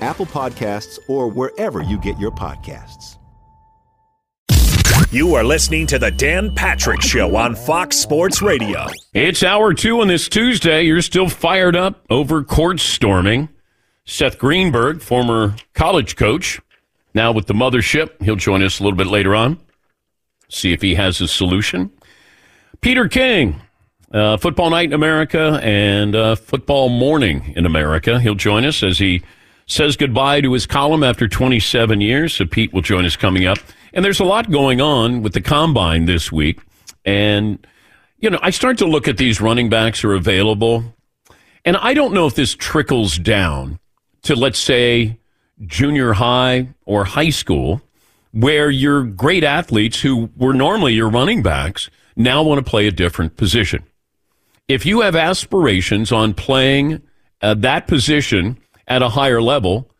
Apple Podcasts, or wherever you get your podcasts. You are listening to the Dan Patrick Show on Fox Sports Radio. It's hour two on this Tuesday. You're still fired up over court storming. Seth Greenberg, former college coach, now with the mothership. He'll join us a little bit later on. See if he has a solution. Peter King, uh, Football Night in America and uh, Football Morning in America. He'll join us as he says goodbye to his column after 27 years. So Pete will join us coming up. And there's a lot going on with the combine this week. And, you know, I start to look at these running backs are available. And I don't know if this trickles down to, let's say, junior high or high school, where your great athletes who were normally your running backs now want to play a different position. If you have aspirations on playing uh, that position at a higher level,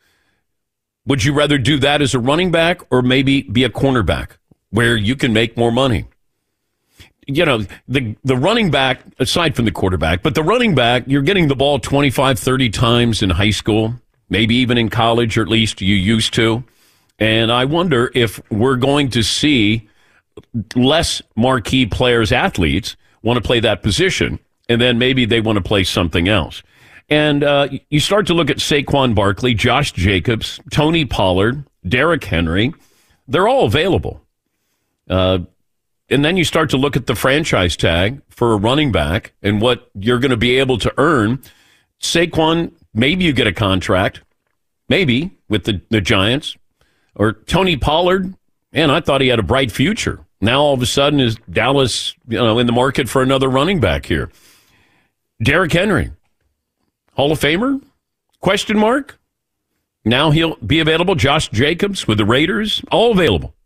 would you rather do that as a running back or maybe be a cornerback where you can make more money? You know, the the running back aside from the quarterback, but the running back, you're getting the ball 25, 30 times in high school, maybe even in college or at least you used to. And I wonder if we're going to see less marquee players, athletes want to play that position, and then maybe they want to play something else. And uh, you start to look at Saquon Barkley, Josh Jacobs, Tony Pollard, Derrick Henry. They're all available. Uh, and then you start to look at the franchise tag for a running back and what you're going to be able to earn. Saquon, maybe you get a contract, maybe with the, the Giants. Or Tony Pollard, man, I thought he had a bright future. Now all of a sudden is Dallas, you know, in the market for another running back here. Derrick Henry, Hall of Famer? Question mark. Now he'll be available. Josh Jacobs with the Raiders, all available.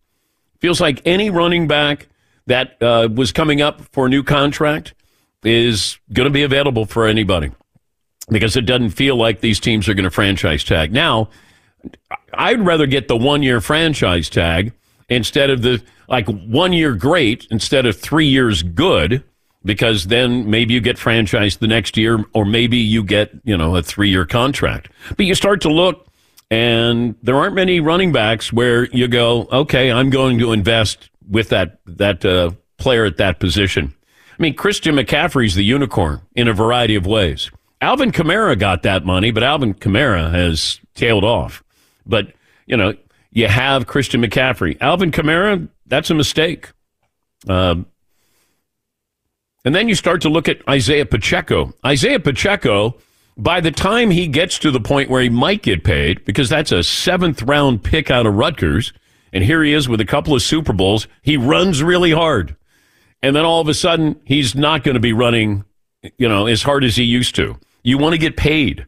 Feels like any running back that uh, was coming up for a new contract is going to be available for anybody because it doesn't feel like these teams are going to franchise tag. Now, I'd rather get the one year franchise tag instead of the like one year great instead of three years good because then maybe you get franchised the next year or maybe you get, you know, a three year contract. But you start to look and there aren't many running backs where you go, okay, I'm going to invest with that, that uh, player at that position. I mean, Christian McCaffrey's the unicorn in a variety of ways. Alvin Kamara got that money, but Alvin Kamara has tailed off. But, you know, you have Christian McCaffrey. Alvin Kamara, that's a mistake. Um, and then you start to look at Isaiah Pacheco. Isaiah Pacheco, by the time he gets to the point where he might get paid, because that's a seventh round pick out of Rutgers, and here he is with a couple of Super Bowls, he runs really hard. And then all of a sudden, he's not going to be running, you know, as hard as he used to. You want to get paid.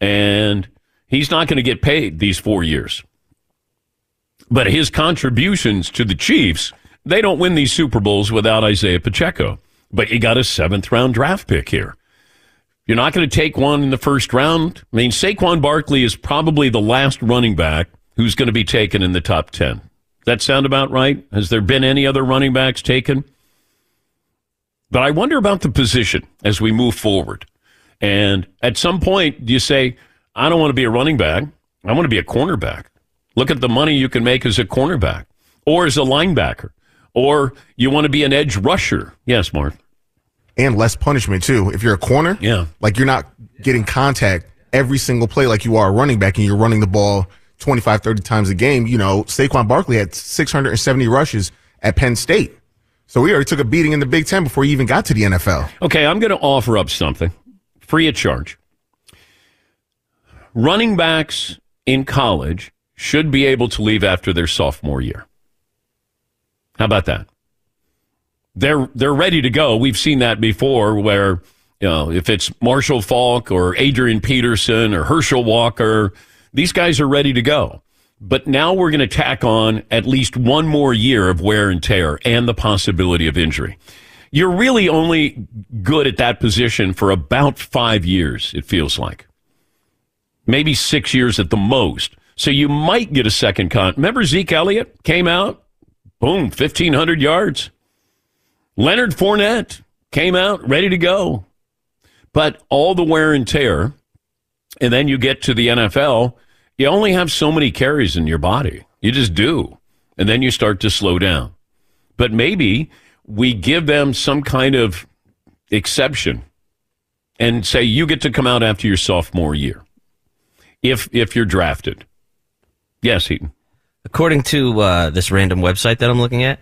And he's not going to get paid these four years. But his contributions to the Chiefs they don't win these Super Bowls without Isaiah Pacheco. But you got a seventh round draft pick here. You're not going to take one in the first round. I mean, Saquon Barkley is probably the last running back who's going to be taken in the top 10. That sound about right? Has there been any other running backs taken? But I wonder about the position as we move forward. And at some point, you say, I don't want to be a running back. I want to be a cornerback. Look at the money you can make as a cornerback or as a linebacker, or you want to be an edge rusher. Yes, Mark. And less punishment, too. If you're a corner, yeah. like you're not getting contact every single play like you are a running back and you're running the ball 25, 30 times a game. You know, Saquon Barkley had 670 rushes at Penn State. So we already took a beating in the Big Ten before he even got to the NFL. Okay, I'm going to offer up something free of charge. Running backs in college should be able to leave after their sophomore year. How about that? They're they're ready to go. We've seen that before where you know, if it's Marshall Faulk or Adrian Peterson or Herschel Walker, these guys are ready to go. But now we're going to tack on at least one more year of wear and tear and the possibility of injury. You're really only good at that position for about five years, it feels like. Maybe six years at the most. So you might get a second con. Remember Zeke Elliott came out, boom, 1,500 yards. Leonard Fournette came out ready to go. But all the wear and tear, and then you get to the NFL, you only have so many carries in your body. You just do. And then you start to slow down. But maybe we give them some kind of exception and say you get to come out after your sophomore year if if you're drafted. Yes, Seton. According to uh, this random website that I'm looking at,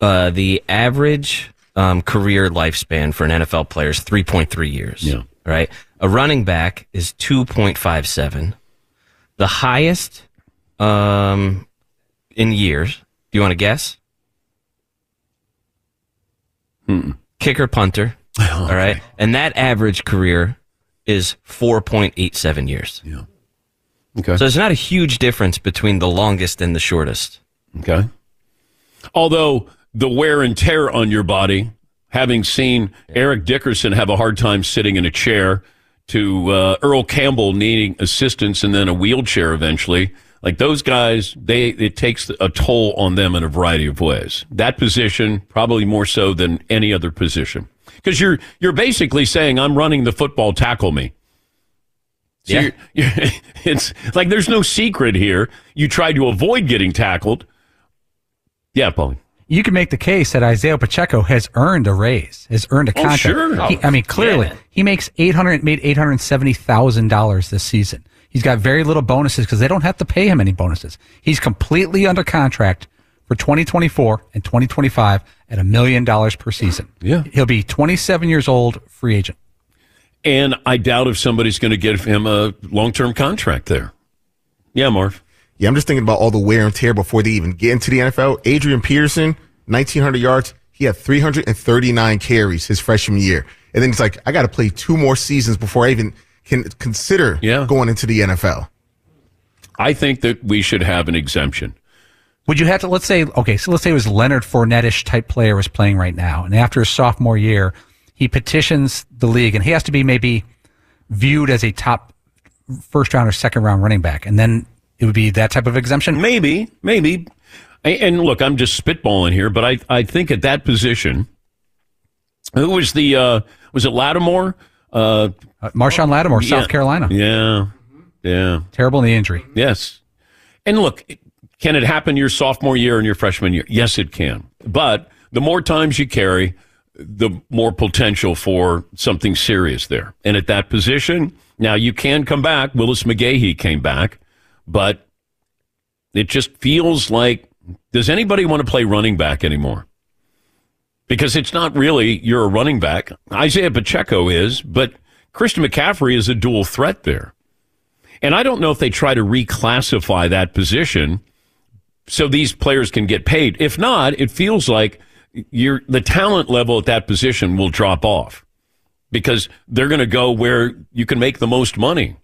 uh, the average um, career lifespan for an NFL player is 3.3 years. Yeah. Right. A running back is 2.57. The highest um, in years. Do you want to guess? mm-hmm Kicker, punter. Okay. All right. And that average career is 4.87 years. Yeah. Okay. So there's not a huge difference between the longest and the shortest. Okay. Although the wear and tear on your body, having seen Eric Dickerson have a hard time sitting in a chair, to uh, Earl Campbell needing assistance and then a wheelchair eventually, like those guys, they it takes a toll on them in a variety of ways. That position probably more so than any other position because you're you're basically saying I'm running the football, tackle me. So Yeah. you're, you're, it's like there's no secret here. You try to avoid getting tackled. Yeah, Paulie. You can make the case that Isaiah Pacheco has earned a raise, has earned a contract. Oh, contract. sure. He- I mean, oh, clearly, Yeah. he makes eight hundred made eight hundred seventy thousand dollars this season. He's got very little bonuses because they don't have to pay him any bonuses. He's completely under contract for 2024 and 2025 at a million dollars per season. Yeah. he'll be 27 years old, free agent. And I doubt if somebody's going to give him a long term contract there. Yeah, Marv. Yeah, I'm just thinking about all the wear and tear before they even get into the NFL. Adrian Peterson, 1,900 yards. He had 339 carries his freshman year. And then he's like, I got to play two more seasons before I even can consider Yeah. going into the NFL. I think that we should have an exemption. Would you have to let's say okay, so let's say it was Leonard Fournette-ish type player was playing right now, and after his sophomore year, he petitions the league, and he has to be maybe viewed as a top first round or second round running back, and then it would be that type of exemption. Maybe, maybe. And look, I'm just spitballing here, but I, I think at that position, who was the, uh, was it Lattimore? Uh, Uh, Marshawn Lattimore, yeah. South Carolina, Yeah. Yeah. terrible in the injury. Yes. And look, can it happen your sophomore year and your freshman year? Yes, it can. But the more times you carry, the more potential for something serious there. And at that position, now you can come back. Willis McGahee came back, but it just feels like does anybody want to play running back anymore? Because it's not really you're a running back. Isaiah Pacheco is, but Christian McCaffrey is a dual threat there. And I don't know if they try to reclassify that position so these players can get paid. If not, it feels like the talent level at that position will drop off because they're going to go where you can make the most money.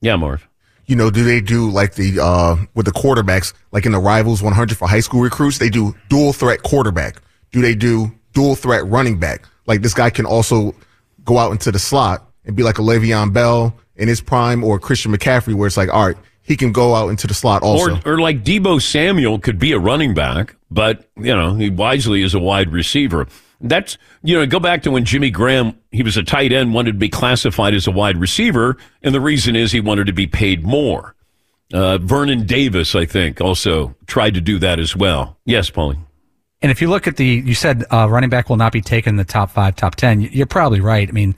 Yeah, Marv. You know, do they do like the uh with the quarterbacks, like in the Rivals 100 for high school recruits, they do dual threat quarterback. Do they do dual threat running back? Like this guy can also go out into the slot and be like a Le'Veon Bell in his prime or Christian McCaffrey, where it's like, all right, he can go out into the slot also. Or, or like Deebo Samuel could be a running back, but you know he wisely is a wide receiver. That's you know go back to when Jimmy Graham he was a tight end wanted to be classified as a wide receiver, and the reason is he wanted to be paid more. Uh, Vernon Davis, I think, also tried to do that as well. Yes, Paulie. And if you look at the, you said uh, running back will not be taken in the top five, top ten. You're probably right. I mean,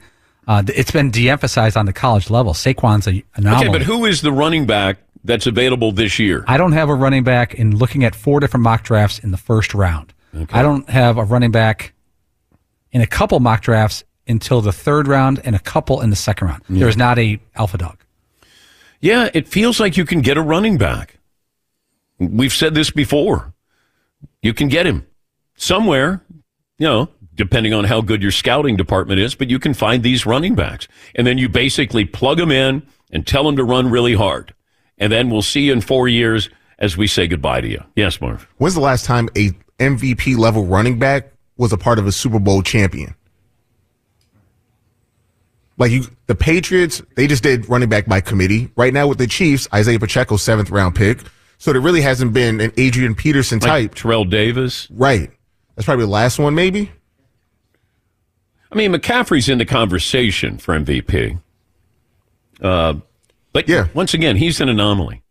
uh, it's been de-emphasized on the college level. Saquon's a anomaly. Okay, but who is the running back that's available this year? I don't have a running back in looking at four different mock drafts in the first round. Okay. I don't have a running back in a couple mock drafts until the third round and a couple in the second round. Yeah. There's not a alpha dog. Yeah, it feels like you can get a running back. We've said this before. You can get him somewhere, you know, depending on how good your scouting department is, but you can find these running backs. And then you basically plug them in and tell them to run really hard. And then we'll see you in four years as we say goodbye to you. Yes, Marv. When's the last time a MVP level running back was a part of a Super Bowl champion? Like you, the Patriots, they just did running back by committee. Right now with the Chiefs, Isaiah Pacheco, seventh round pick. So there really hasn't been an Adrian Peterson Like type. Terrell Davis. Right. That's probably the last one, maybe. I mean, McCaffrey's in the conversation for MVP. Uh, but Yeah. once again, he's an anomaly.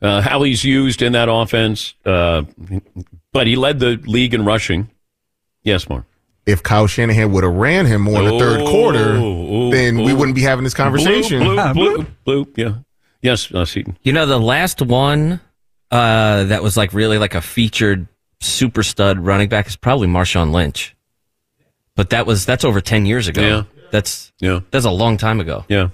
Uh, how he's used in that offense, uh, but he led the league in rushing. Yes, Mark. If Kyle Shanahan would have ran him more in the third quarter, oh, then we wouldn't be having this conversation. Bloop, bloop, bloop, bloop. Yeah. Yes, uh, Seton. You know, the last one uh, that was like really like a featured super stud running back is probably Marshawn Lynch. But that was that's over ten years ago. Yeah. That's Yeah. that's a long time ago. Yeah.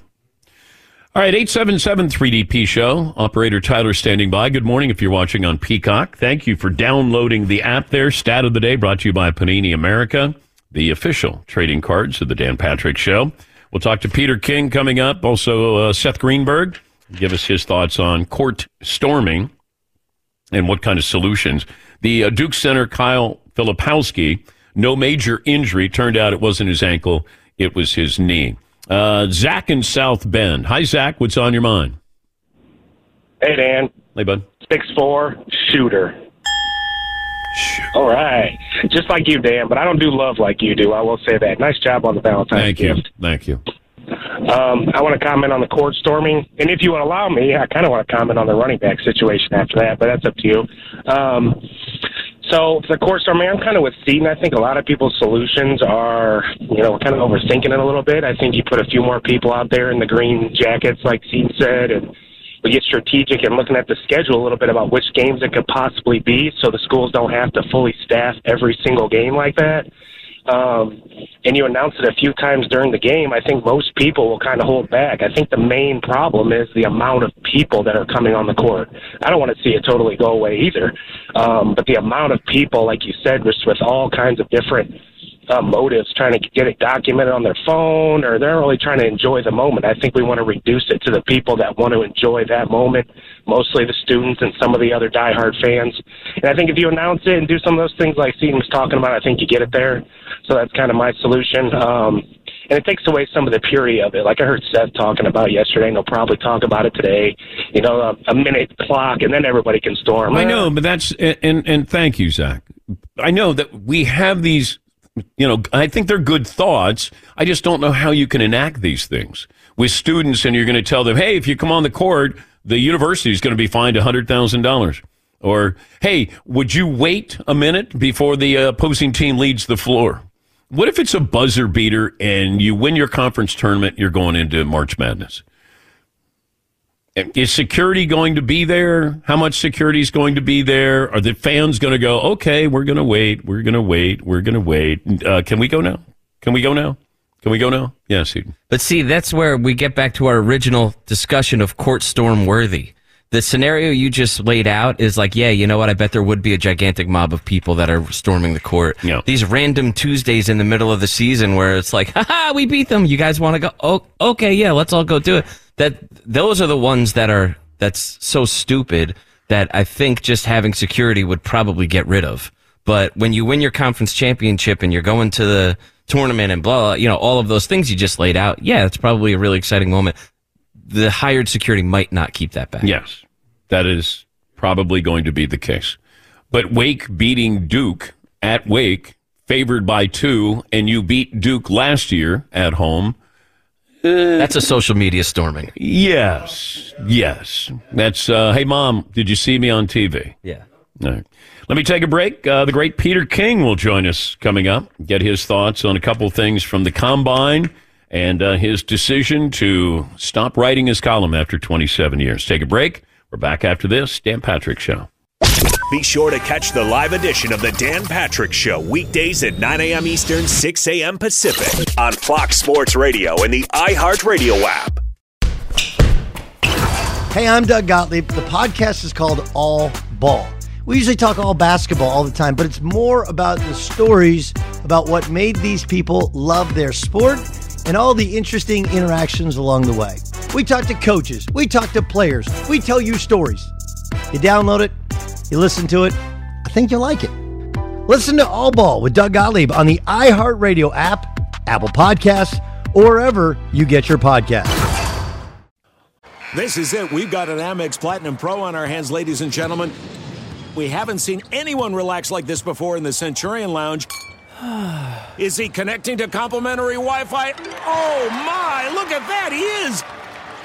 All right, 877 3DP Show. Operator Tyler standing by. Good morning if you're watching on Peacock. Thank you for downloading the app there. Stat of the day brought to you by Panini America, the official trading cards of the Dan Patrick Show. We'll talk to Peter King coming up. Also, uh, Seth Greenberg. Give us his thoughts on court storming and what kind of solutions. The uh, Duke Center, Kyle Filipowski, no major injury. Turned out it wasn't his ankle, it was his knee. Uh, Zach in South Bend. Hi, Zach. What's on your mind? Hey, Dan. Hey, bud. Six four shooter. All right. Just like you, Dan, but I don't do love like you do. I will say that. Nice job on the Valentine's Thank you. gift. Thank you. Um, I want to comment on the court storming, and if you would allow me, I kind of want to comment on the running back situation after that, but that's up to you. Um, so the court storming, I'm kind of with Seton. I think a lot of people's solutions are, you know, kind of overthinking it a little bit. I think you put a few more people out there in the green jackets, like Seton said, and we get strategic and looking at the schedule a little bit about which games it could possibly be, so the schools don't have to fully staff every single game like that um, and you announce it a few times during the game, I think most people will kind of hold back. I think the main problem is the amount of people that are coming on the court. I don't want to see it totally go away either, um, but the amount of people, like you said, just with all kinds of different uh, motives, trying to get it documented on their phone, or they're only trying to enjoy the moment. I think we want to reduce it to the people that want to enjoy that moment, mostly the students and some of the other diehard fans. And I think if you announce it and do some of those things like Seton was talking about, I think you get it there. So that's kind of my solution. Um, and it takes away some of the purity of it. Like I heard Seth talking about yesterday, and they'll probably talk about it today. You know, a, a minute clock, and then everybody can storm. I know, but that's and and thank you, Zach. I know that we have these. You know, I think they're good thoughts. I just don't know how you can enact these things with students, and you're going to tell them, "Hey, if you come on the court, the university is going to be fined a hundred thousand dollars." Or, "Hey, would you wait a minute before the uh, opposing team leads the floor?" What if it's a buzzer beater and you win your conference tournament? You're going into March Madness. Is security going to be there? How much security is going to be there? Are the fans going to go, okay, we're going to wait, we're going to wait, we're going to wait? Uh, can we go now? Can we go now? Can we go now? Yes, Eden. But see, that's where we get back to our original discussion of court storm worthy. The scenario you just laid out is like, yeah, you know what? I bet there would be a gigantic mob of people that are storming the court. Yeah. These random Tuesdays in the middle of the season where it's like, haha, we beat them. You guys want to go? Oh, okay, yeah, let's all go do it. That those are the ones that are that's so stupid that I think just having security would probably get rid of. But when you win your conference championship and you're going to the tournament and blah, blah, you know, all of those things you just laid out, yeah, it's probably a really exciting moment. The hired security might not keep that back. Yes, that is probably going to be the case. But Wake beating Duke at Wake, favored by two, and you beat Duke last year at home. That's a social media storming. Yes, yes. That's, uh, hey, mom, did you see me on TV? Yeah. All right. Let me take a break. Uh, the great Peter King will join us coming up, get his thoughts on a couple things from the combine and uh, his decision to stop writing his column after 27 years. Take a break. We're back after this. Dan Patrick Show. Be sure to catch the live edition of the Dan Patrick Show weekdays at 9 a.m. Eastern, 6 a.m. Pacific on Fox Sports Radio and the iHeartRadio app. Hey, I'm Doug Gottlieb. The podcast is called All Ball. We usually talk all basketball all the time, but it's more about the stories about what made these people love their sport and all the interesting interactions along the way. We talk to coaches, we talk to players, we tell you stories. You download it, you listen to it, I think you'll like it. Listen to All Ball with Doug Gottlieb on the iHeartRadio app, Apple Podcasts, or wherever you get your podcasts. This is it. We've got an Amex Platinum Pro on our hands, ladies and gentlemen. We haven't seen anyone relax like this before in the Centurion Lounge. Is he connecting to complimentary Wi Fi? Oh my, look at that, he is!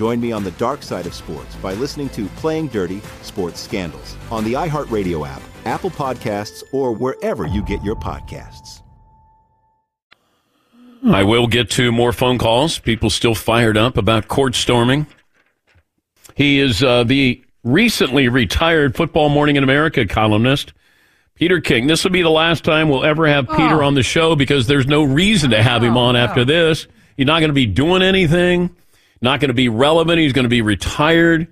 Join me on the dark side of sports by listening to Playing Dirty Sports Scandals on the iHeartRadio app, Apple Podcasts, or wherever you get your podcasts. I will get to more phone calls. People still fired up about court storming. He is uh, the recently retired Football Morning in America columnist, Peter King. This will be the last time we'll ever have Peter on the show because there's no reason to have him on after this. He's not going to be doing anything, not going to be relevant. He's going to be retired.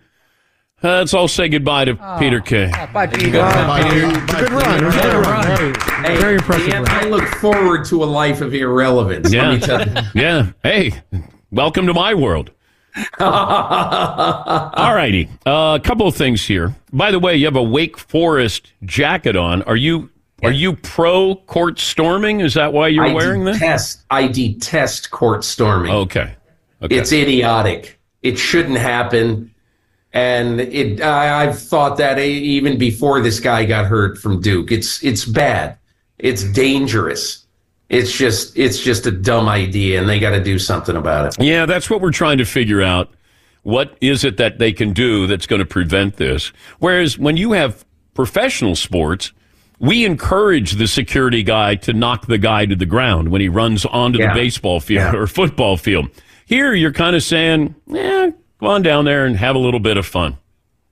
Uh, let's all say goodbye to Peter King. Bye, Peter. Good run. It was a good run. Hey, Very impressive Dan, run. I look forward to a life of irrelevance. Yeah. Let me tell you. Yeah. Hey, welcome to my world. All righty. Uh, a couple of things here. By the way, you have a Wake Forest jacket on. Are you are you pro court storming? Is that why you're I wearing this? detest, I detest court storming. Okay. Okay. It's idiotic. It shouldn't happen. And it, I, I've thought that even before this guy got hurt from Duke. It's it's bad. It's dangerous. It's just it's just a dumb idea, and they got to do something about it. Yeah, that's what we're trying to figure out. What is it that they can do that's going to prevent this? Whereas when you have professional sports, we encourage the security guy to knock the guy to the ground when he runs onto Yeah. the baseball field Yeah. or football field. Here, you're kind of saying, yeah, go on down there and have a little bit of fun.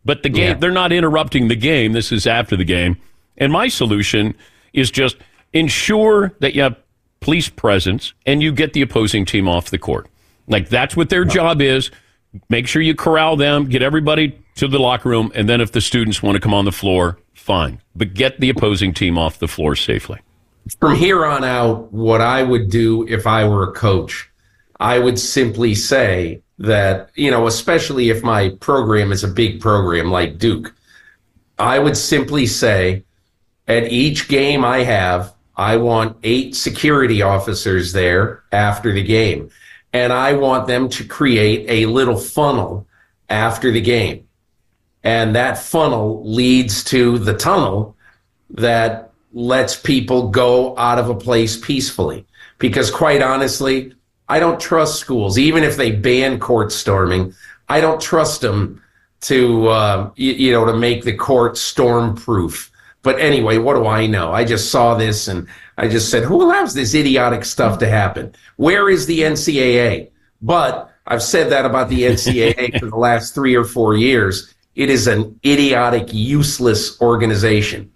But the game, Yeah. they're not interrupting the game. This is after the game. And my solution is just ensure that you have police presence and you get the opposing team off the court. Like that's what their job is. Make sure you corral them, get everybody to the locker room, and then if the students want to come on the floor, fine. But get the opposing team off the floor safely. From here on out, what I would do if I were a coach, I would simply say that, you know, especially if my program is a big program like Duke, I would simply say at each game I have, I want eight security officers there after the game. And I want them to create a little funnel after the game. And that funnel leads to the tunnel that lets people go out of a place peacefully. Because quite honestly, I don't trust schools, even if they ban court storming. I don't trust them to, uh, you, you know, to make the court storm proof. But anyway, what do I know? I just saw this and I just said, who allows this idiotic stuff to happen? Where is the NCAA? But I've said that about the NCAA for the last three or four years. It is an idiotic, useless organization.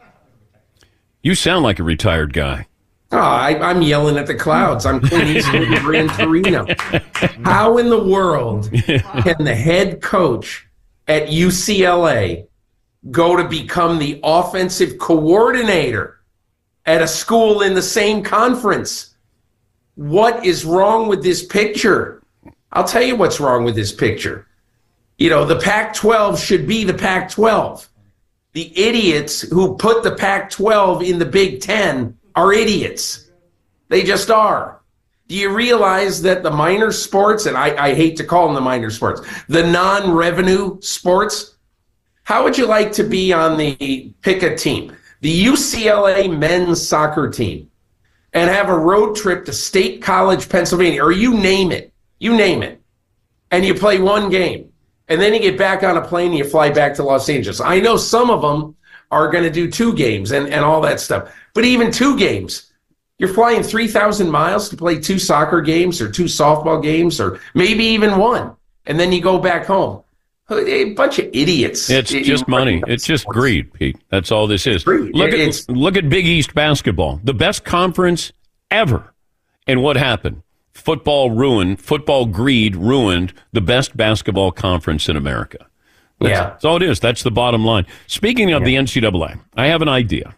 You sound like a retired guy. Oh, I, I'm yelling at the clouds. I'm Clint Eastwood in Gran Torino. How in the world can the head coach at UCLA go to become the offensive coordinator at a school in the same conference? What is wrong with this picture? I'll tell you what's wrong with this picture. You know, the Pac 12 should be the Pac 12 the idiots who put the Pac 12 in the Big Ten are idiots. They just are. Do you realize that the minor sports, and I, I hate to call them the minor sports, the non revenue sports, how would you like to be on the pick a team, the UCLA men's soccer team, and have a road trip to State College, Pennsylvania, or you name it, you name it, and you play one game? and then you get back on a plane and you fly back to Los Angeles. I know some of them are going to do two games and, and all that stuff, but even two games, you're flying 3,000 miles to play two soccer games or two softball games or maybe even one. And then you go back home. A bunch of idiots. It's just money. It's just greed, Pete. That's all this is. Greed. Look at look at Big East basketball, the best conference ever. And what happened? Football ruined. Football greed ruined the best basketball conference in America. That's, Yeah. that's all it is. That's the bottom line. Speaking of the NCAA, I have an idea.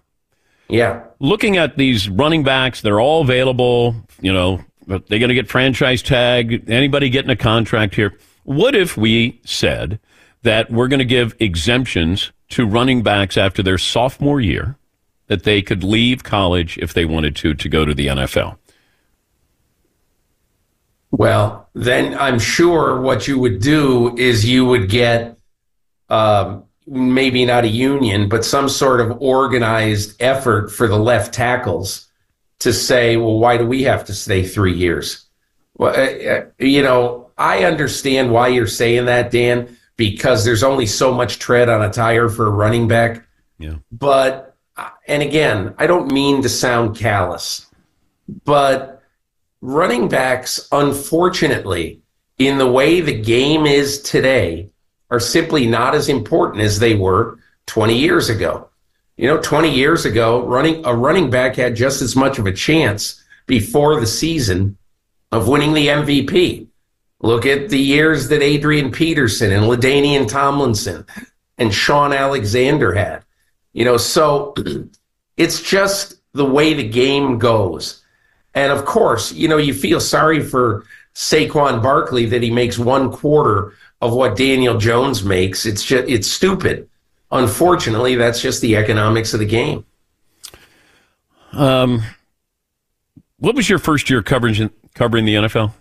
Yeah. Looking at these running backs, they're all available. You know, but they're going to get franchise tag. Anybody getting a contract here? What if we said that we're going to give exemptions to running backs after their sophomore year, that they could leave college if they wanted to to go to the NFL? Well, then I'm sure what you would do is you would get um, maybe not a union, but some sort of organized effort for the left tackles to say, well, why do we have to stay three years? Well, uh, uh, you know, I understand why you're saying that, Dan, because there's only so much tread on a tire for a running back. Yeah. But, uh, and again, I don't mean to sound callous, but running backs, unfortunately, in the way the game is today, are simply not as important as they were 20 years ago. You know, 20 years ago, running a running back had just as much of a chance before the season of winning the MVP. Look at the years that Adrian Peterson and LaDainian Tomlinson and Shaun Alexander had. You know, so it's just the way the game goes. And of course, you know, you feel sorry for Saquon Barkley that he makes one quarter of what Daniel Jones makes. It's just it's stupid. Unfortunately, that's just the economics of the game. Um, what was your first year coverage in, covering the NFL?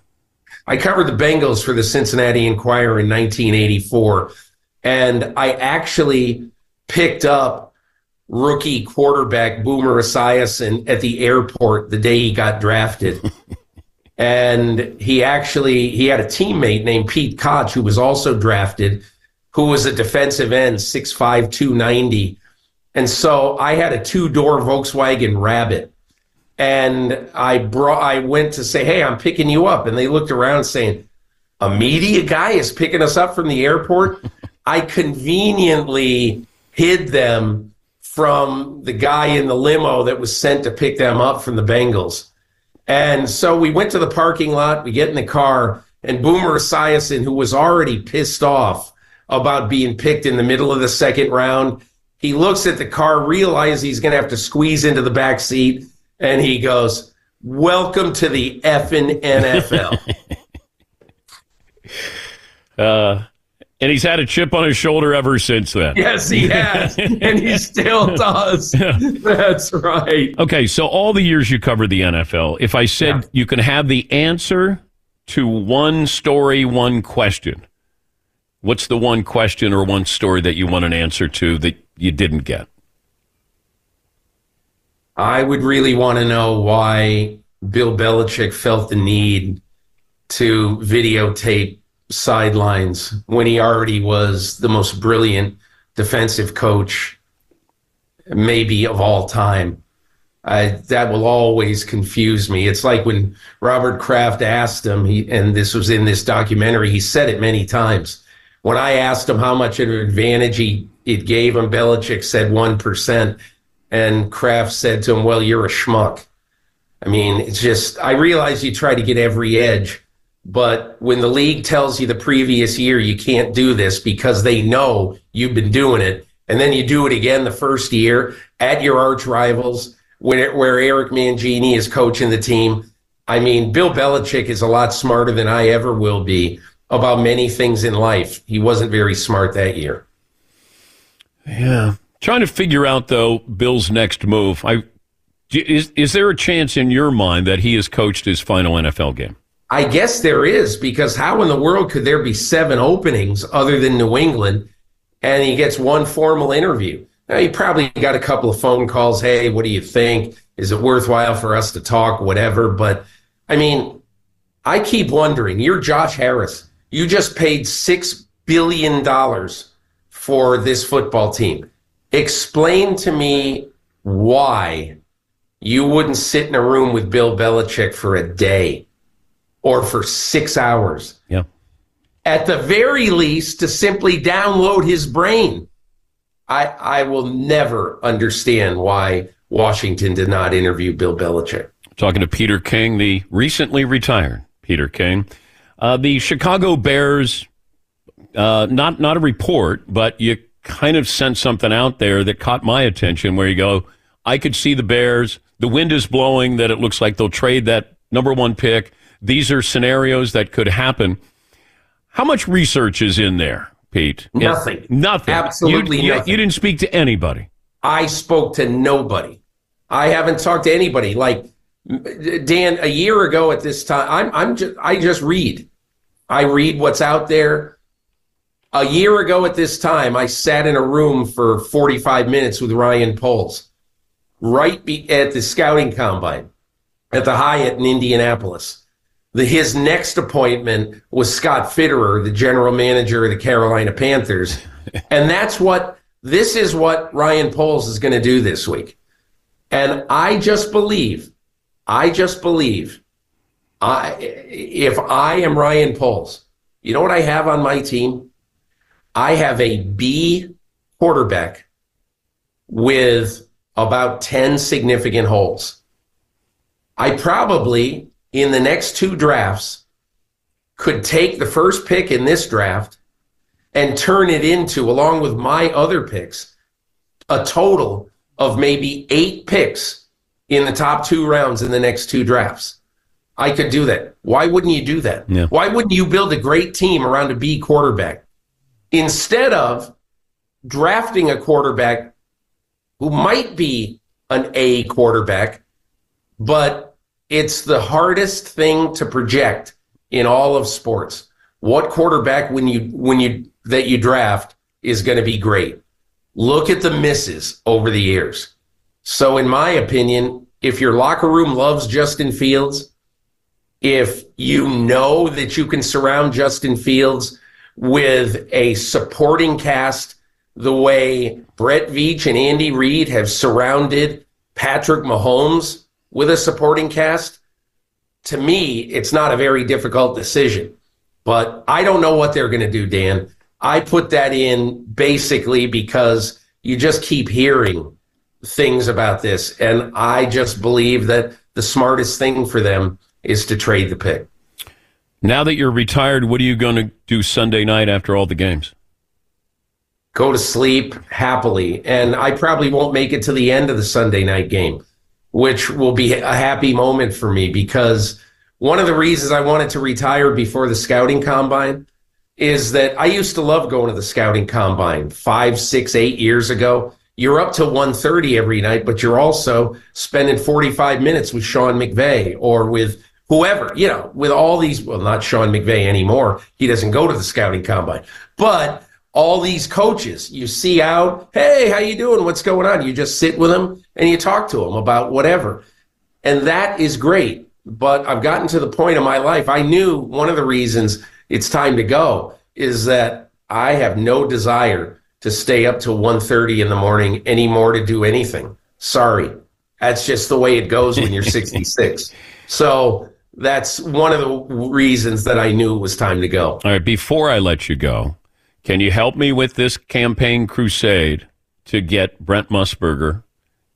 I covered the Bengals for the Cincinnati Enquirer in 1984, and I actually picked up rookie quarterback Boomer Esiason at the airport the day he got drafted. and he actually he had a teammate named Pete Koch who was also drafted, who was a defensive end, 6'5", 290. And so I had a two-door Volkswagen Rabbit and I brought I went to say, "Hey, I'm picking you up." And they looked around saying, "A media guy is picking us up from the airport?" I conveniently hid them from the guy in the limo that was sent to pick them up from the Bengals. And so we went to the parking lot, we get in the car, and Boomer Esiason, who was already pissed off about being picked in the middle of the second round, he looks at the car, realizes he's going to have to squeeze into the back seat, and he goes, Welcome to the effing NFL. Uh, and he's had a chip on his shoulder ever since then. yes, he has, and he still does. That's right. Okay, so all the years you covered the NFL, if I said you can have the answer to one story, one question, what's the one question or one story that you want an answer to that you didn't get? I would really want to know why Bill Belichick felt the need to videotape sidelines when he already was the most brilliant defensive coach, maybe of all time. I, that will always confuse me. It's like when Robert Kraft asked him, he, and this was in this documentary, he said it many times. When I asked him how much of an advantage he, it gave him, Belichick said 1%. And Kraft said to him, Well, you're a schmuck. I mean, it's just, I realize you try to get every edge, but when the league tells you the previous year you can't do this because they know you've been doing it, and then you do it again the first year at your arch rivals, where, where Eric Mangini is coaching the team. I mean, Bill Belichick is a lot smarter than I ever will be about many things in life. He wasn't very smart that year. Yeah. Trying to figure out though Bill's next move. I is is there a chance in your mind that he has coached his final NFL game? I guess there is because how in the world could there be seven openings other than New England and he gets one formal interview? Now, he probably got a couple of phone calls. Hey, what do you think? Is it worthwhile for us to talk? Whatever. But I mean, I keep wondering you're Josh Harris. You just paid $6 billion for this football team. Explain to me why you wouldn't sit in a room with Bill Belichick for a day or for six hours. Yeah. At the very least, to simply download his brain. I, I will never understand why Washington did not interview Bill Belichick. Talking to Peter King, the recently retired Peter King. Uh, the Chicago Bears, uh, not not a report, but you kind of sent something out there that caught my attention where you go, I could see the Bears. The wind is blowing that it looks like they'll trade that number one pick. These are scenarios that could happen. How much research is in there, Pete? Nothing. nothing. Absolutely you, you, nothing. You didn't speak to anybody. I spoke to nobody. I haven't talked to anybody. Like Dan, a year ago at this time, I'm I'm just I just read. I read what's out there. A year ago at this time, I sat in a room for 45 minutes with Ryan Poles, right be, at the scouting combine at the Hyatt in Indianapolis. The, his next appointment was Scott Fitterer, the general manager of the Carolina Panthers. and that's what, this is what Ryan Poles is going to do this week. And I just believe, I just believe, I, if I am Ryan Poles, you know what I have on my team? I have a B quarterback with about 10 significant holes. I probably, in the next two drafts, could take the first pick in this draft and turn it into, along with my other picks, a total of maybe eight picks in the top two rounds in the next two drafts. I could do that. Why wouldn't you do that? Yeah. Why wouldn't you build a great team around a B quarterback instead of drafting a quarterback who might be an A quarterback, but it's the hardest thing to project in all of sports. What quarterback when you when you that you draft is going to be great? Look at the misses over the years. So in my opinion, if your locker room loves Justin Fields, if you know that you can surround Justin Fields with a supporting cast the way Brett Veach and Andy Reid have surrounded Patrick Mahomes with a supporting cast, to me, it's not a very difficult decision. But I don't know what they're going to do, Dan. I put that in basically because you just keep hearing things about this. And I just believe that the smartest thing for them is to trade the pick. Now that you're retired, what are you going to do Sunday night after all the games? Go to sleep happily. And I probably won't make it to the end of the Sunday night game, which will be a happy moment for me because one of the reasons I wanted to retire before the scouting combine is that I used to love going to the scouting combine five, six, eight years ago. You're up to 1.30 every night, but you're also spending 45 minutes with Sean McVay or with whoever, you know, with all these, well, not Sean McVay anymore. He doesn't go to the scouting combine, but all these coaches you see out, hey, how you doing? What's going on? You just sit with them and you talk to them about whatever. And that is great. But I've gotten to the point in my life, I knew one of the reasons it's time to go is that I have no desire to stay up till 1.30 in the morning anymore to do anything. Sorry. That's just the way it goes when you're 66. so that's one of the reasons that I knew it was time to go. All right, before I let you go, can you help me with this campaign crusade to get Brent Musburger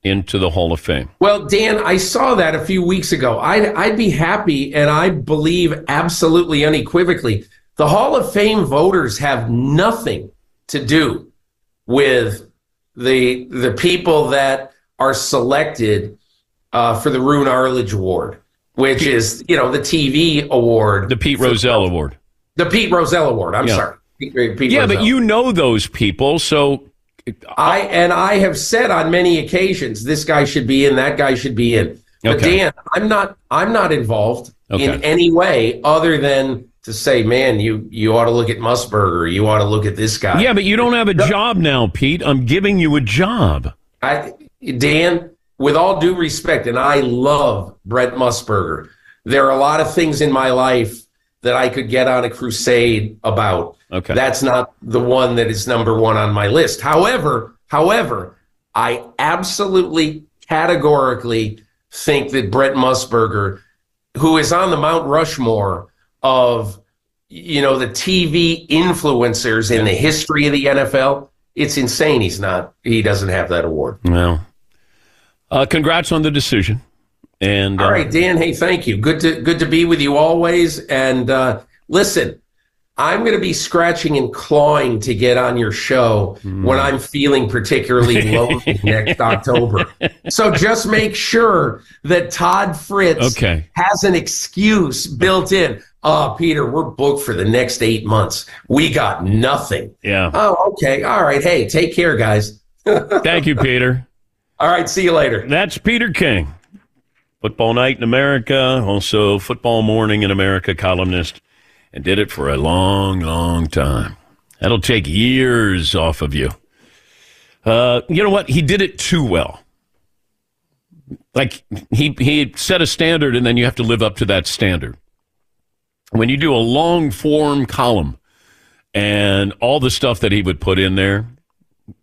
into the Hall of Fame? Well, Dan, I saw that a few weeks ago. I'd, I'd be happy, and I believe absolutely unequivocally the Hall of Fame voters have nothing to do with the the people that are selected uh, for the Roone Arledge Award, which is you know the TV award, the Pete Rozelle Award, the Pete Rozelle Award. I'm Yeah. sorry, yeah, but you know those people, so uh, I and I have said on many occasions this guy should be in, that guy should be in. But Okay. Dan, I'm not I'm not involved in any way other than to say, man, you you ought to look at Musburger, you ought to look at this guy. yeah, but you don't have a job now, Pete. I'm giving you a job. I Dan, with all due respect, and I love Brent Musburger. There are a lot of things in my life that I could get on a crusade about. Okay. That's not the one that is number one on my list. However, however, I absolutely categorically think that Brent Musburger, who is on the Mount Rushmore of you know the TV influencers in the history of the NFL, it's insane he's not he doesn't have that award. Well, uh, congrats on the decision. And All uh, right, Dan. Hey, thank you. Good to good to be with you always. And uh, listen, I'm going to be scratching and clawing to get on your show Hmm. when I'm feeling particularly lonely next October. So just make sure that Todd Fritz Okay. has an excuse built in. Oh, Peter, we're booked for the next eight months. We got nothing. Yeah. Oh, okay. All right. Hey, take care, guys. Thank you, Peter. All right. See you later. That's Peter King, Football Night in America, also Football Morning in America columnist, and did it for a long, long time. That'll take years off of you. Uh, you know what? He did it too well. Like he he set a standard, and then you have to live up to that standard. When you do a long form column, and all the stuff that he would put in there,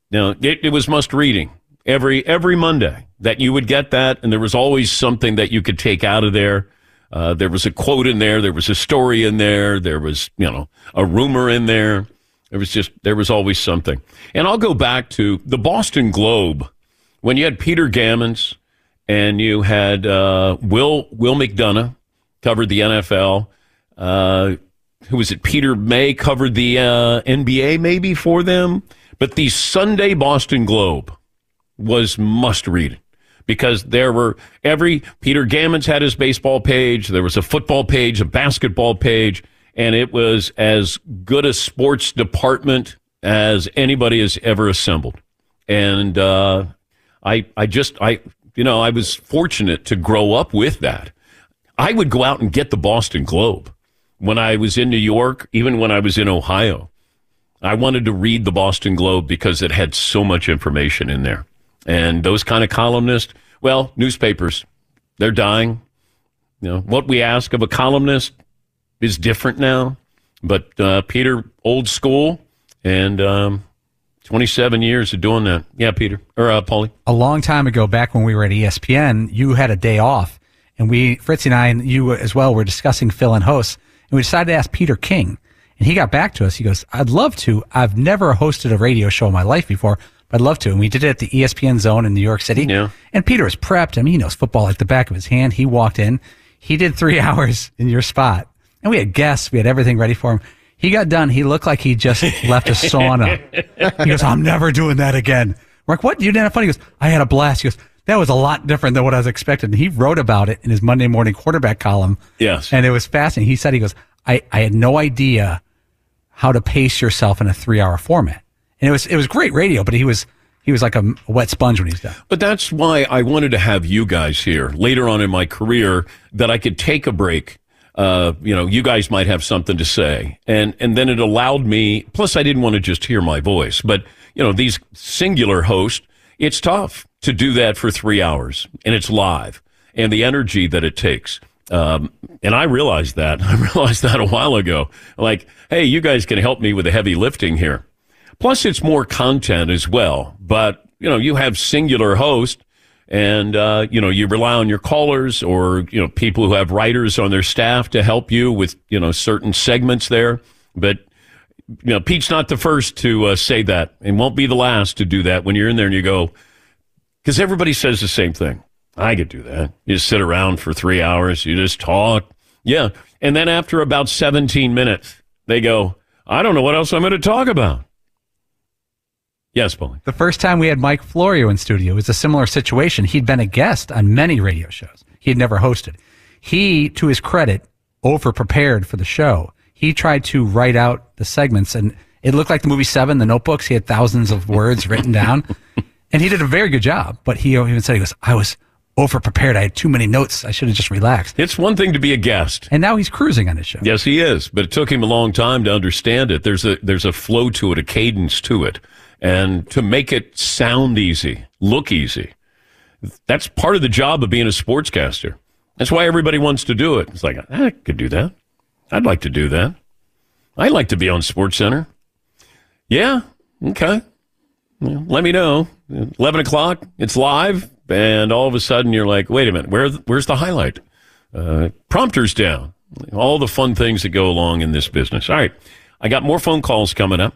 now it, it was must reading every every Monday that you would get that, and there was always something that you could take out of there. Uh, there was a quote in there, there was a story in there, there was you know a rumor in there. There was just there was always something. And I'll go back to the Boston Globe when you had Peter Gammons and you had uh, Will Will McDonough covered the NFL. Uh, who was it? Peter May covered the uh, NBA maybe for them. But the Sunday Boston Globe was must read because there were every Peter Gammons had his baseball page. There was a football page, a basketball page, and it was as good a sports department as anybody has ever assembled. And uh, I, I just, I, you know, I was fortunate to grow up with that. I would go out and get the Boston Globe when I was in New York, even when I was in Ohio. I wanted to read the Boston Globe because it had so much information in there. And those kind of columnists, well, newspapers, they're dying. You know, what we ask of a columnist is different now. But uh, Peter, old school, and um, 27 years of doing that. Yeah, Peter, or uh, Paulie. a long time ago, back when we were at ESPN, you had a day off, and we, Fritzy and I, and you as well, were discussing fill-in hosts, and we decided to ask Peter King. And he got back to us. He goes, I'd love to. I've never hosted a radio show in my life before, I'd love to. And we did it at the ESPN zone in New York City. Yeah. And Peter was prepped. I mean, he knows football like the back of his hand. He walked in. He did three hours in your spot. And we had guests. We had everything ready for him. He got done. He looked like he just left a sauna. He goes, I'm never doing that again. We're like, what? You didn't have fun? He goes, I had a blast. He goes, that was a lot different than what I was expecting. And he wrote about it in his Monday morning quarterback column. Yes. And it was fascinating. He said, he goes, I, I had no idea how to pace yourself in a three hour format. And it was, it was great radio, but he was, he was like a, wet sponge when he's done. But that's why I wanted to have you guys here later on in my career that I could take a break. Uh, you know, you guys might have something to say. And, and then it allowed me, plus I didn't want to just hear my voice, but you know, these singular hosts, it's tough to do that for three hours and it's live and the energy that it takes. Um, and I realized that. I realized that a while ago. Like, hey, you guys can help me with the heavy lifting here. Plus, it's more content as well. But, you know, you have singular host and, uh, you know, you rely on your callers or, you know, people who have writers on their staff to help you with, you know, certain segments there. But, you know, Pete's not the first to uh, say that and won't be the last to do that when you're in there and you go, because everybody says the same thing. I could do that. You just sit around for three hours. You just talk. Yeah. And then after about 17 minutes, they go, I don't know what else I'm going to talk about. Yes, Paulie. The first time we had Mike Florio in studio was a similar situation. He'd been a guest on many radio shows. He had never hosted. He, to his credit, over prepared for the show. He tried to write out the segments and it looked like the movie Seven, the notebooks. He had thousands of words written down and he did a very good job. But he even said, he goes, I was over prepared. I had too many notes. I should have just relaxed. It's one thing to be a guest. And now he's cruising on his show. Yes, he is, but it took him a long time to understand it. There's a there's a flow to it, a cadence to it, and to make it sound easy, look easy. That's part of the job of being a sportscaster. That's why everybody wants to do it. It's like I could do that. I'd like to do that. I'd like to be on Sports Center. Yeah, okay. Let me know. Eleven o'clock. It's live, and all of a sudden you're like, wait a minute, where where's the highlight? Uh, prompter's down. All the fun things that go along in this business. All right, I got more phone calls coming up,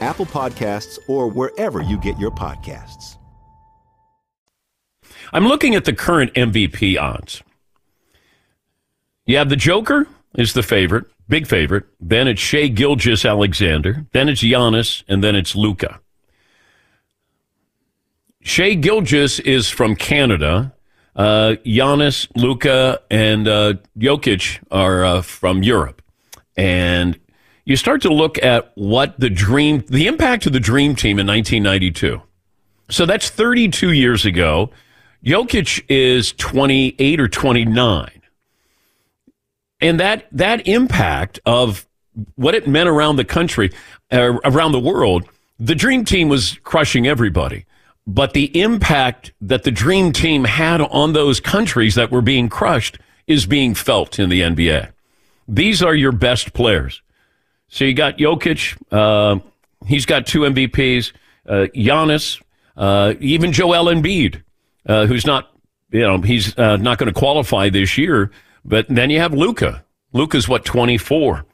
Apple Podcasts, or wherever you get your podcasts. I'm looking at the current MVP odds. You have the Joker is the favorite, big favorite. Then it's Shai Gilgeous-Alexander. Then it's Giannis, and then it's Luka. Shea Gilgis is from Canada. Uh, Giannis, Luka, and uh, Jokic are uh, from Europe. And you start to look at what the dream, the impact of the dream team in 1992. So that's 32 years ago. Jokic is 28 or 29. And that, that impact of what it meant around the country, uh, around the world, the dream team was crushing everybody. But the impact that the dream team had on those countries that were being crushed is being felt in the NBA. These are your best players. So you got Jokic, uh, he's got two MVPs, uh, Giannis, uh, even Joel Embiid, uh, who's not, you know, he's uh, not going to qualify this year. But then you have Luka. Luka's what, 24?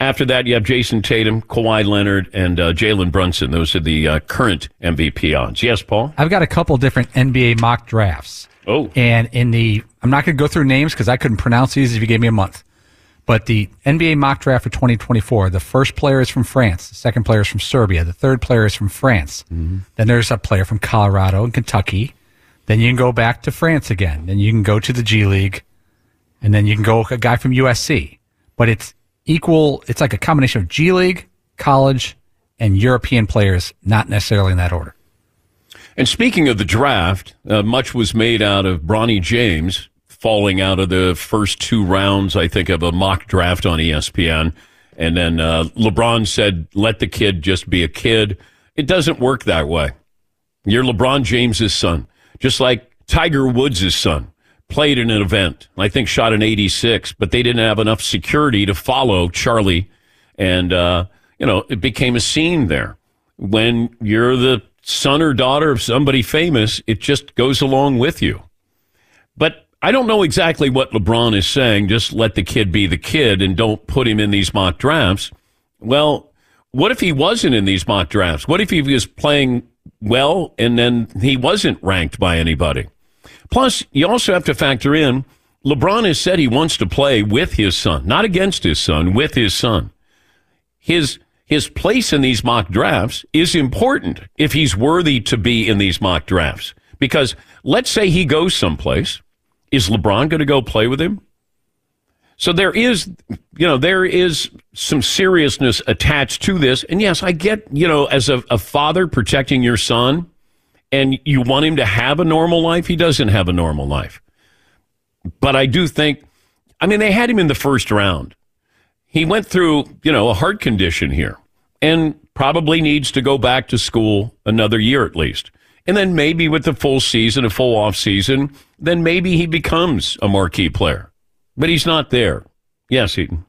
After that, you have Jayson Tatum, Kawhi Leonard, and uh, Jalen Brunson. Those are the uh, current MVP odds. Yes, Paul? I've got a couple different NBA mock drafts. Oh. And in the, I'm not going to go through names because I couldn't pronounce these if you gave me a month. But the NBA mock draft for 2024, the first player is from France, the second player is from Serbia, the third player is from France. Mm-hmm. Then there's a player from Colorado and Kentucky. Then you can go back to France again. Then you can go to the G League. And then you can go a guy from USC. But it's equal, it's like a combination of G League, college, and European players, not necessarily in that order. And speaking of the draft, uh, much was made out of Bronny James falling out of the first two rounds, I think, of a mock draft on ESPN. And then uh, LeBron said, let the kid just be a kid. It doesn't work that way. You're LeBron James's son, just like Tiger Woods' son played in an event. I think shot an 86, but they didn't have enough security to follow Charlie. And, uh, you know, it became a scene there. When you're the son or daughter of somebody famous, it just goes along with you. But I don't know exactly what LeBron is saying. Just let the kid be the kid and don't put him in these mock drafts. Well, what if he wasn't in these mock drafts? What if he was playing well and then he wasn't ranked by anybody? Plus, you also have to factor in LeBron has said he wants to play with his son, not against his son, with his son. His his place in these mock drafts is important if he's worthy to be in these mock drafts. Because let's say he goes someplace, is LeBron going to go play with him? So there is, you know, there is some seriousness attached to this. And yes, I get, you know, as a, a father protecting your son and you want him to have a normal life, he doesn't have a normal life. But I do think, I mean, they had him in the first round. He went through, you know, a heart condition here and probably needs to go back to school another year at least. And then maybe with the full season, a full off season, then maybe he becomes a marquee player. But he's not there. Yes, Eaton.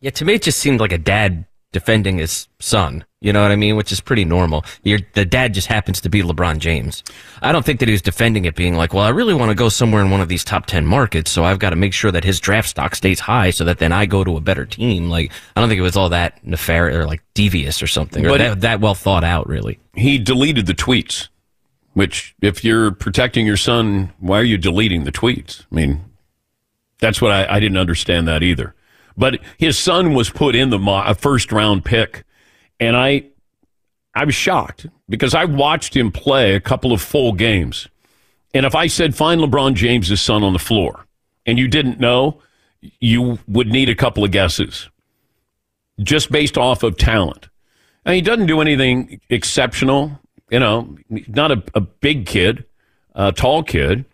Yeah, to me, it just seemed like a dad defending his son. You know what I mean? Which is pretty normal. You're, the dad just happens to be LeBron James. I don't think that he was defending it being like, well, I really want to go somewhere in one of these top 10 markets, so I've got to make sure that his draft stock stays high so that then I go to a better team. Like, I don't think it was all that nefarious or like devious or something, or But- that, that well thought out, really. He deleted the tweets, which, if you're protecting your son, why are you deleting the tweets? I mean, that's what I, I didn't understand that either. But his son was put in the mo- first round pick, and I I was shocked because I watched him play a couple of full games. And if I said find LeBron James' son on the floor and you didn't know, you would need a couple of guesses just based off of talent. And he doesn't do anything exceptional, you know, not a, a big kid, a tall kid.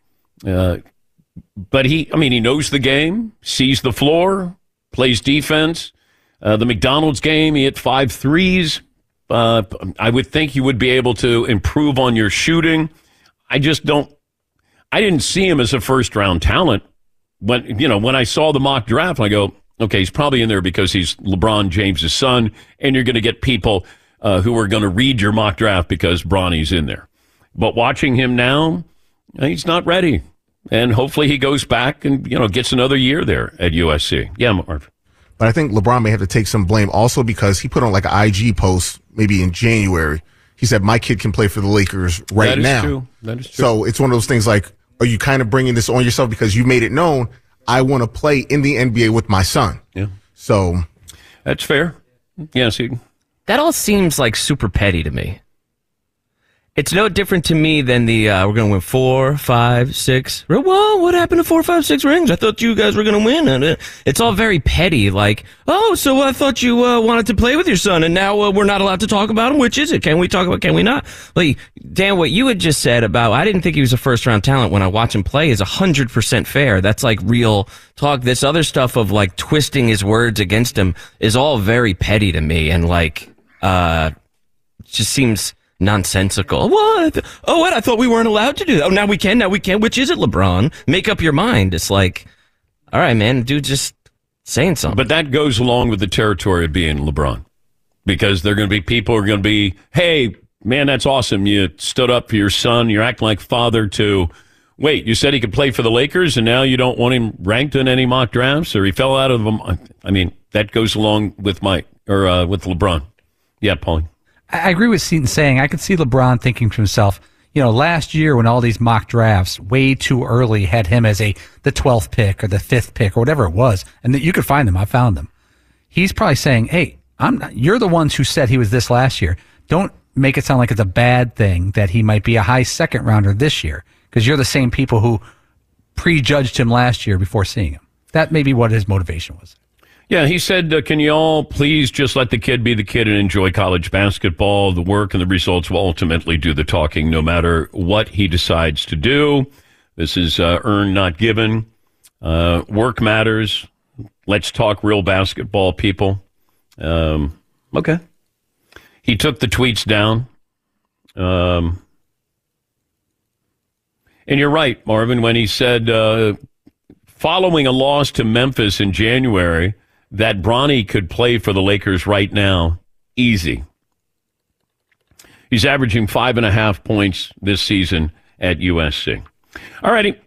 Uh, but he, I mean, he knows the game, sees the floor, plays defense. Uh, the McDonald's game, he hit five threes. Uh, I would think you would be able to improve on your shooting. I just don't. I didn't see him as a first round talent. When you know when I saw the mock draft, I go, okay, he's probably in there because he's LeBron James's son, and you're going to get people uh, who are going to read your mock draft because Bronny's in there. But watching him now, he's not ready, and hopefully he goes back and you know gets another year there at USC. Yeah, Marv. But I think LeBron may have to take some blame also because he put on like an IG post maybe in January. He said, "My kid can play for the Lakers right now. That is now." true. That is true. So it's one of those things like, are you kind of bringing this on yourself because you made it known I want to play in the NBA with my son? Yeah. So That's fair. Yes, he, That all seems like super petty to me. It's no different to me than the uh, we're going to win four, five, six. Well, what happened to four, five, six rings? I thought you guys were going to win. Uh, it's all very petty. Like, oh, so I thought you uh, wanted to play with your son, and now uh, we're not allowed to talk about him. Which is it? Can we talk about? Can we not? Like, Dan, what you had just said about I didn't think he was a first round talent when I watch him play is hundred percent fair. That's like real talk. This other stuff of like twisting his words against him is all very petty to me, and like, uh, just seems nonsensical. What? Oh, what? I thought we weren't allowed to do that. Oh, now we can. Now we can. Which is it, LeBron? Make up your mind. It's like, all right, man, dude, just saying something. But that goes along with the territory of being LeBron, because there are going to be people are going to be, hey, man, that's awesome. You stood up for your son. You're acting like father to. Wait, you said he could play for the Lakers, and now you don't want him ranked in any mock drafts, or he fell out of them. I mean, that goes along with Mike or uh, with LeBron. Yeah, Paulie. I agree with Seton saying I could see LeBron thinking to himself, you know, last year when all these mock drafts way too early had him as a the 12th pick or the 5th pick or whatever it was, and that you could find them. I found them. He's probably saying, "Hey, I'm not, you're the ones who said he was this last year. Don't make it sound like it's a bad thing that he might be a high second rounder this year because you're the same people who prejudged him last year before seeing him." That may be what his motivation was. Yeah, he said, uh, "Can you all please just let the kid be the kid and enjoy college basketball? The work and the results will ultimately do the talking, no matter what he decides to do. This is uh, earned, not given. Uh, work matters. Let's talk real basketball, people." Um, okay. He took the tweets down. Um, and you're right, Marvin, when he said, uh, following a loss to Memphis in January, that Bronny could play for the Lakers right now, easy. He's averaging five and a half points this season at USC. All righty.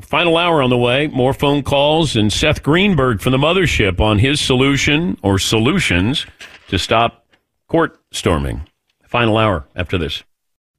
Final hour on the way. More phone calls and Seth Greenberg from the mothership on his solution or solutions to stop court storming. Final hour after this.